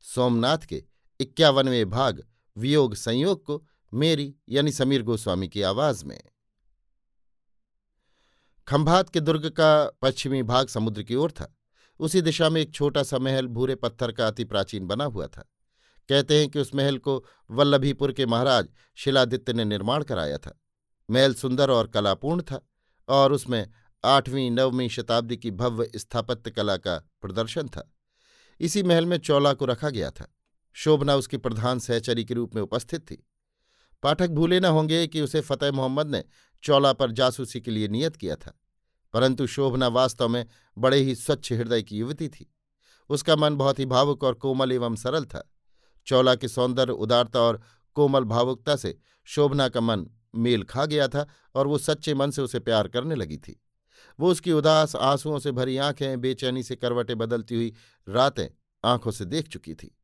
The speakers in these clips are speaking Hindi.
सोमनाथ के इक्यावनवें भाग वियोग संयोग को मेरी यानी समीर गोस्वामी की आवाज़ में। खंभात के दुर्ग का पश्चिमी भाग समुद्र की ओर था। उसी दिशा में एक छोटा सा महल भूरे पत्थर का अति प्राचीन बना हुआ था। कहते हैं कि उस महल को वल्लभीपुर के महाराज शिलादित्य ने निर्माण कराया था। महल सुंदर और कलापूर्ण था और उसमें आठवीं नववीं शताब्दी की भव्य स्थापत्य कला का प्रदर्शन था। इसी महल में चौला को रखा गया था। शोभना उसकी प्रधान सहचरी के रूप में उपस्थित थी। पाठक भूले न होंगे कि उसे फतेह मोहम्मद ने चौला पर जासूसी के लिए नियत किया था। परंतु शोभना वास्तव में बड़े ही स्वच्छ हृदय की युवती थी। उसका मन बहुत ही भावुक और कोमल एवं सरल था। चौला के सौंदर्य, उदारता और कोमल भावुकता से शोभना का मन मेल खा गया था और वो सच्चे मन से उसे प्यार करने लगी थी। वो उसकी उदास आंसुओं से भरी आँखें, बेचैनी से करवटें बदलती हुई रातें आँखों से देख चुकी थी।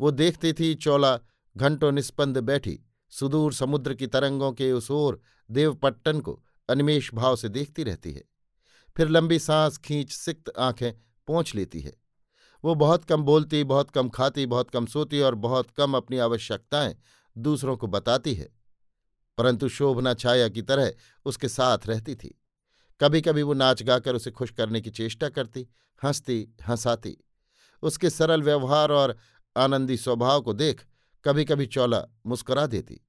वो देखती थी चौला घंटों निस्पंद बैठी, सुदूर समुद्र की तरंगों के उस ओर देवपट्टन को अनिमेश भाव से देखती रहती है। फिर लंबी सांस खींच सिक्त आँखें पोंछ लेती है। वो बहुत कम बोलती, बहुत कम खाती, बहुत कम सोती और बहुत कम अपनी आवश्यकताएँ दूसरों को बताती है। परंतु शोभना छाया की तरह उसके साथ रहती थी। कभी कभी वो नाच गाकर उसे खुश करने की चेष्टा करती, हंसती, हंसाती। उसके सरल व्यवहार और आनंदी स्वभाव को देख कभी कभी चौला मुस्कुरा देती।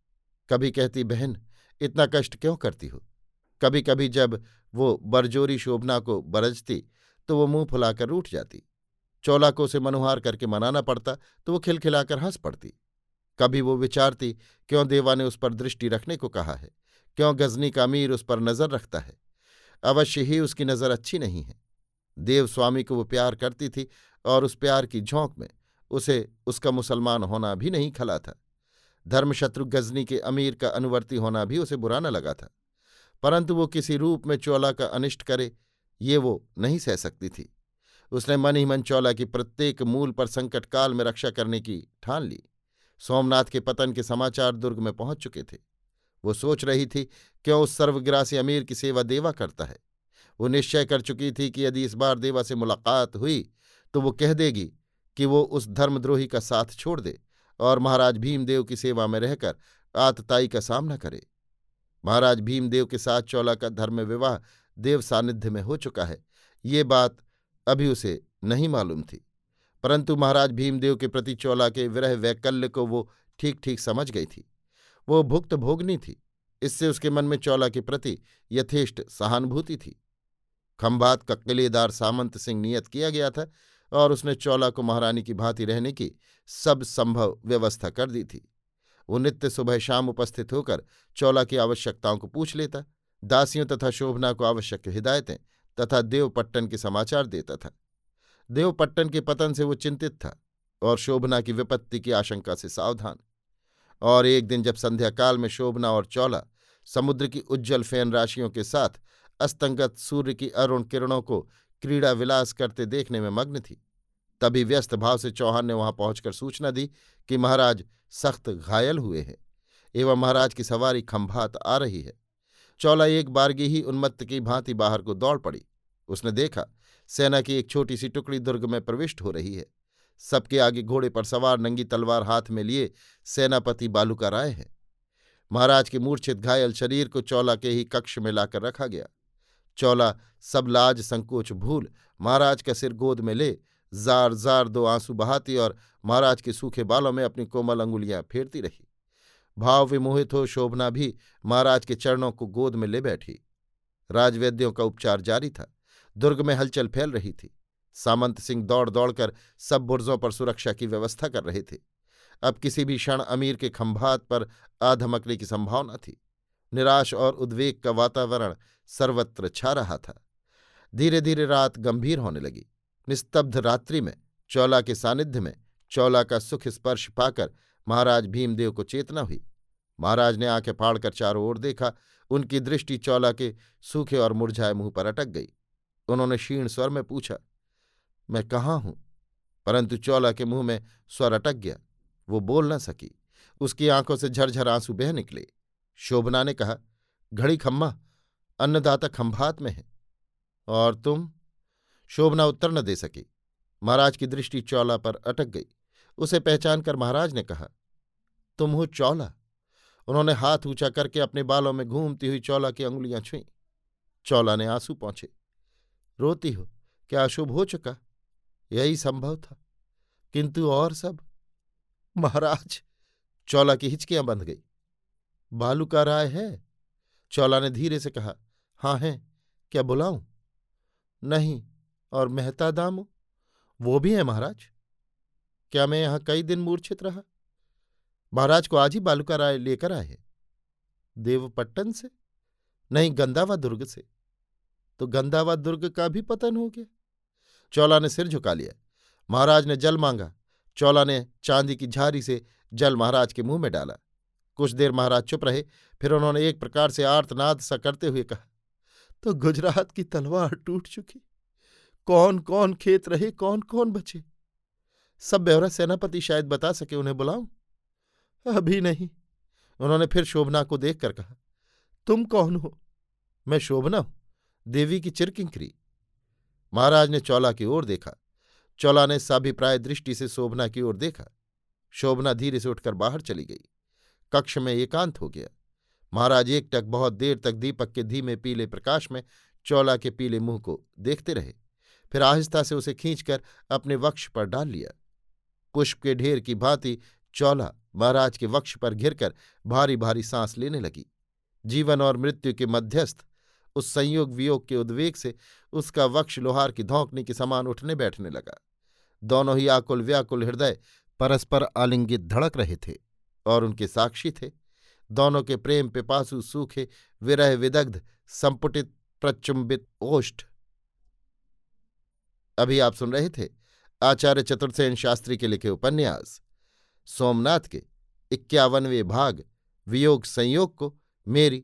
कभी कहती, बहन, इतना कष्ट क्यों करती हो? कभी कभी जब वो बरजोरी शोभना को बरजती तो वो मुँह फुलाकर रूठ जाती। चौला को उसे मनुहार करके मनाना पड़ता तो वो खिलखिलाकर हंस पड़ती। कभी वो विचारती, क्यों देवा ने उस पर दृष्टि रखने को कहा है? क्यों गजनी का अमीर उस पर नज़र रखता है? अवश्य ही उसकी नज़र अच्छी नहीं है। देव स्वामी को वो प्यार करती थी और उस प्यार की झोंक में उसे उसका मुसलमान होना भी नहीं खला था। धर्मशत्रु गजनी के अमीर का अनुवर्ती होना भी उसे बुरा न लगा था। परंतु वो किसी रूप में चौला का अनिष्ट करे, ये वो नहीं सह सकती थी। उसने मन ही मन चौला की प्रत्येक मूल पर संकट काल में रक्षा करने की ठान ली। सोमनाथ के पतन के समाचार दुर्ग में पहुँच चुके थे। वो सोच रही थी, क्यों उस सर्वग्रासी अमीर की सेवा देवा करता है? वो निश्चय कर चुकी थी कि यदि इस बार देवा से मुलाकात हुई तो वो कह देगी कि वो उस धर्मद्रोही का साथ छोड़ दे और महाराज भीमदेव की सेवा में रहकर आतताई का सामना करे। महाराज भीमदेव के साथ चौला का धर्म विवाह देव सानिध्य में हो चुका है। ये बात अभी उसे नहीं मालूम थी, परंतु महाराज भीमदेव के प्रति चौला के विरह वैकल्य को वो ठीक ठीक समझ गई थी। वो भुक्त भोगनी थी। इससे उसके मन में चौला के प्रति यथेष्ट सहानुभूति थी। खंभात का किलेदार सामंत सिंह नियत किया गया था और उसने चौला को महारानी की भांति रहने की सब संभव व्यवस्था कर दी थी। वो नित्य सुबह शाम उपस्थित होकर चौला की आवश्यकताओं को पूछ लेता, दासियों तथा शोभना को आवश्यक हिदायतें तथा देवपट्टन के समाचार देता था। देवपट्टन के पतन से वो चिंतित था और शोभना की विपत्ति की आशंका से सावधान। और एक दिन जब संध्याकाल में शोभना और चौला समुद्र की उज्जवल फ़ैन राशियों के साथ अस्तंगत सूर्य की अरुण किरणों को क्रीड़ा विलास करते देखने में मग्न थी, तभी व्यस्त भाव से चौहान ने वहाँ पहुंचकर सूचना दी कि महाराज सख्त घायल हुए हैं एवं महाराज की सवारी खंभात आ रही है। चौला एक बारगी ही उन्मत्त की भांति बाहर को दौड़ पड़ी। उसने देखा, सेना की एक छोटी सी टुकड़ी दुर्ग में प्रविष्ट हो रही है। सबके आगे घोड़े पर सवार नंगी तलवार हाथ में लिए सेनापति बालूका राय है। महाराज के मूर्छित घायल शरीर को चौला के ही कक्ष में लाकर रखा गया। चौला सब लाज संकोच भूल महाराज का सिर गोद में ले जार जार दो आँसू बहाती और महाराज के सूखे बालों में अपनी कोमल अंगुलियाँ फेरती रही। भाव विमोहित हो शोभना भी महाराज के चरणों को गोद में ले बैठी। राजवैद्यों का उपचार जारी था। दुर्ग में हलचल फैल रही थी। सामंत सिंह दौड़ दौड़कर सब बुर्जों पर सुरक्षा की व्यवस्था कर रहे थे। अब किसी भी क्षण अमीर के खंभात पर आधमकने की संभावना थी। निराश और उद्वेग का वातावरण सर्वत्र छा रहा था। धीरे धीरे रात गंभीर होने लगी। निस्तब्ध रात्रि में, चौला के सानिध्य में, चौला का सुख स्पर्श पाकर महाराज भीमदेव को चेतना हुई। महाराज ने आँखें फाड़कर चारों ओर देखा। उनकी दृष्टि चौला के सूखे और मुरझाए मुँह पर अटक गई। उन्होंने क्षीण स्वर में पूछा मैं कहाँ हूँ? परंतु चौला के मुँह में स्वर अटक गया। वो बोल न सकी। उसकी आँखों से झरझर आँसू बह निकले। शोभना ने कहा, घड़ी खम्मा, अन्नदाता खम्भात में है। और तुम? शोभना उत्तर न दे सकी। महाराज की दृष्टि चौला पर अटक गई। उसे पहचान कर महाराज ने कहा, तुम हो चौला? उन्होंने हाथ ऊँचा करके अपने बालों में घूमती हुई चौला की अंगुलियाँ छुई। चौला ने आँसू पहुँचे रोती हो, क्या अशुभ हो चुका? यही संभव था। किंतु और सब? महाराज, चौला की हिचकियाँ बंध गई। बालू का राय है? चौला ने धीरे से कहा हाँ है, क्या बुलाऊं? नहीं, और मेहता दामो? वो भी है महाराज। क्या मैं यहाँ कई दिन मूर्छित रहा? महाराज को आज ही बालू का राय लेकर आए हैं। देवपट्टन से? नहीं, गंदावा दुर्ग से। तो गंदावा दुर्ग का भी पतन हो गया। चौला ने सिर झुका लिया। महाराज ने जल मांगा। चौला ने चांदी की झारी से जल महाराज के मुँह में डाला। कुछ देर महाराज चुप रहे, फिर उन्होंने एक प्रकार से आर्तनाद सा करते हुए कहा तो गुजरात की तलवार टूट चुकी। कौन कौन खेत रहे कौन कौन बचे? सब ब्यौरा सेनापति शायद बता सके उन्हें बुलाऊं? अभी नहीं। उन्होंने फिर शोभना को देखकर कहा, तुम कौन हो? मैं शोभना हूँ, देवी की चिरकिंकरी। महाराज ने चौला की ओर देखा। चौला ने साभिप्राय दृष्टि से शोभना की ओर देखा। शोभना धीरे से उठकर बाहर चली गई। कक्ष में एकांत हो गया। महाराज एकटक बहुत देर तक दीपक के धीमे पीले प्रकाश में चौला के पीले मुँह को देखते रहे। फिर आहिस्ता से उसे खींचकर अपने वक्ष पर डाल लिया। पुष्प के ढेर की भांति चौला महाराज के वक्ष पर घिरकर भारी भारी सांस लेने लगी। जीवन और मृत्यु के मध्यस्थ उस संयोग वियोग के उद्वेग से उसका वक्ष लोहार की धौंकने के समान उठने बैठने लगा। दोनों ही आकुल व्याकुल हृदय परस्पर आलिंगित धड़क रहे थे और उनके साक्षी थे। दोनों के प्रेम पिपासु सूखे, विरह विदग्ध, संपुटित, प्रचुंबित ओष्ठ। अभी आप सुन रहे थे आचार्य चतुर्सेन शास्त्री के लिखे उपन्यास। सोमनाथ के इक्यावनवे भाग वियोग संयोग को मेरी